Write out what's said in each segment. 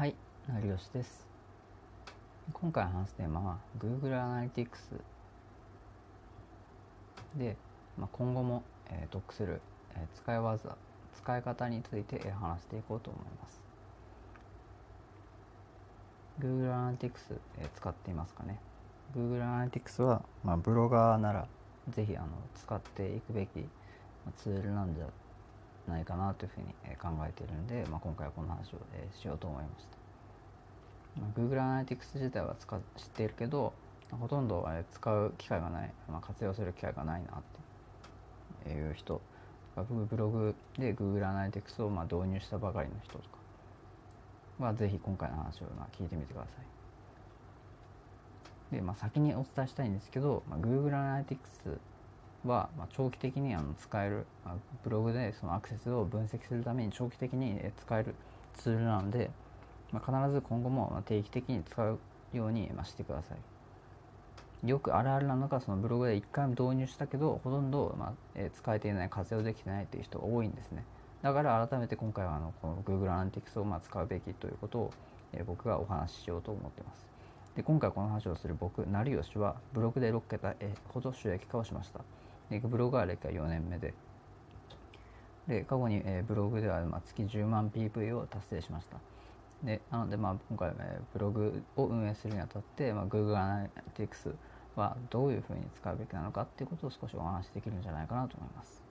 はい、成吉です。今回話すテーマは Google Analytics で、まあ、今後も、えー、得する、えー使い技、使い方について、えー話していこうと思います。Google Analytics、えー使っていますかね ?Google Analytics は、まあ、ブロガーならぜひあの使っていくべきツールなんじゃないかなというふうに考えているので、まあ、今回はこの話を、えーしようと思いました。まあ、Google Analytics 自体は使知っているけどほとんど使う機会がない、まあ、活用する機会がないなっていう人。ブログで Google Analytics をまあ導入したばかりの人とか。はぜひ今回の話をまあ聞いてみてください。で、まあ、先にお伝えしたいんですけど、まあ、Google Analytics はまあ長期的にあの使える、まあブログでそのアクセスを分析するために長期的に使えるツールなので、まあ、必ず今後も定期的に使うようにまあしてください。よくあるあるなのがそのブログで1回も導入したけどほとんど、まあ使えていない活用できてないという人が多いんですね。だから改めて今回はあのこの Google Analytics をまあ使うべきということを、えー僕がお話ししようと思っています。で今回この話をする僕成吉はブログで6桁ほど収益化をしました。でブログは歴は4年目でで過去に、えーブログでは、まあ、月10万 PV を達成しましたでなので、まあ、今回、えーブログを運営するにあたって、まあ、Google Analytics はどういうふうに使うべきなのかっていうことを少しお話しできるんじゃないかなと思います。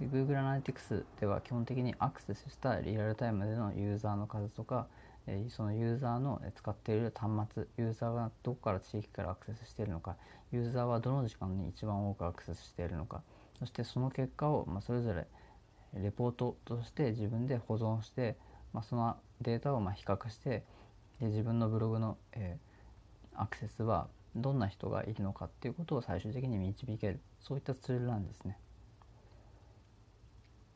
で Google Analytics では基本的にアクセスしたリアルタイムでのユーザーの数とか、えそのユーザーの使っている端末ユーザーがどこから地域からアクセスしているのかユーザーはどの時間に一番多くアクセスしているのかそしてその結果を、まあ、それぞれレポートとして自分で保存して、まあ、そのデータをま比較してで自分のブログの、えーアクセスはどんな人がいるのかっていうことを最終的に導けるそういったツールなんですね。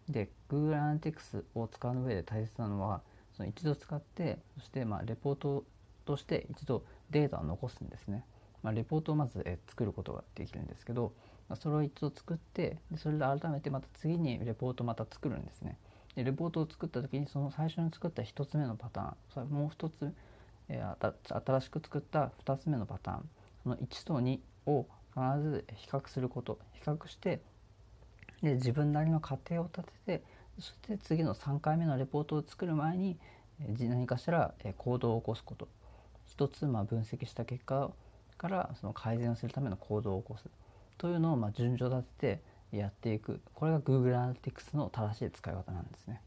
で Google Analytics を使う上で大切なのはその一度使ってそしてまレポートとして一度データを残すんですね。まあ、レポートをまずえ作ることができるんですけど、それを一度作ってでそれで改めてまた次にレポートまた作るんですね。でレポートを作った時にその最初に作った1つ目のパターンそれもう一つ、えー新しく作った2つ目のパターンその1と2を必ず比較すること比較してで自分なりの過程を立ててそして次の3回目のレポートを作る前に何かしら行動を起こすこと一つま分析した結果からその改善をするための行動を起こすというのをまあ順序立ててやっていくこれが Google Analytics の正しい使い方なんですね。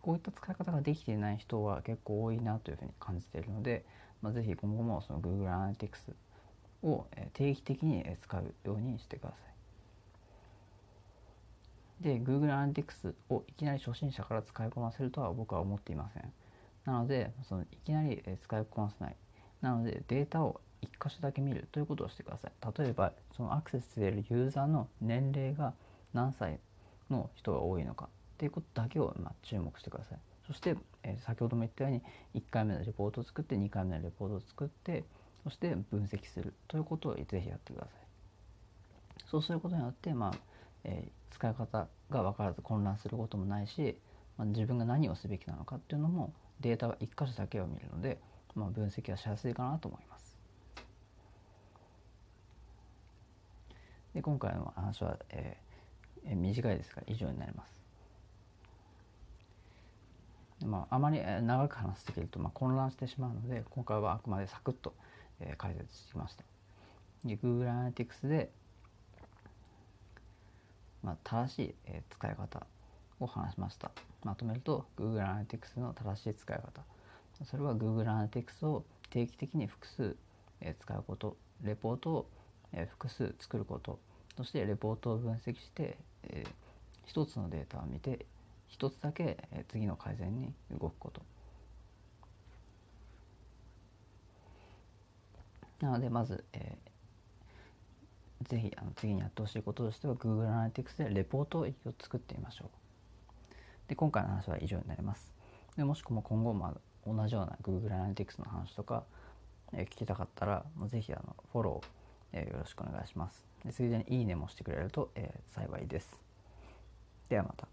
こういった使い方ができていない人は結構多いなというふうに感じているので、まあ、ぜひ今後もその Google Analytics を定期的に使うようにしてください。で Google Analytics をいきなり初心者から使いこなせるとは僕は思っていません。なのでそのいきなり使いこなせない。なのでデータを1箇所だけ見るということをしてください。例えばそのアクセスしているユーザーの年齢が何歳の人が多いのかっていうことだけをま注目してください。そして、え先ほども言ったように1回目のレポートを作って2回目のレポートを作ってそして分析するということをぜひやってください。そうすることによって、まあえー使い方が分からず混乱することもないし、まあ、自分が何をすべきなのかっていうのもデータが1箇所だけを見るので、まあ、分析はしやすいかなと思います。で今回の話は、えーえ短いですが以上になります。まあ、あまり長く話しすぎるとまあ混乱してしまうので今回はあくまでサクッと、えー解説してきました。で Google Analytics で、まあ、正しい、えー使い方を話しました。まとめると Google Analytics の正しい使い方それは Google Analytics を定期的に複数、えー使うことレポートを、え複数作ることそしてレポートを分析して、え一つのデータを見て一つだけ、え次の改善に動くことなのでまず、えーぜひあの次にやってほしいこととしては Google Analytics でレポートを作ってみましょう。で今回の話は以上になります。でもしくも今後も同じような Google Analytics の話とか、え聞きたかったらもうぜひあのフォロー、えーよろしくお願いします。でついでにいいねもしてくれると、えー幸いです。ではまた。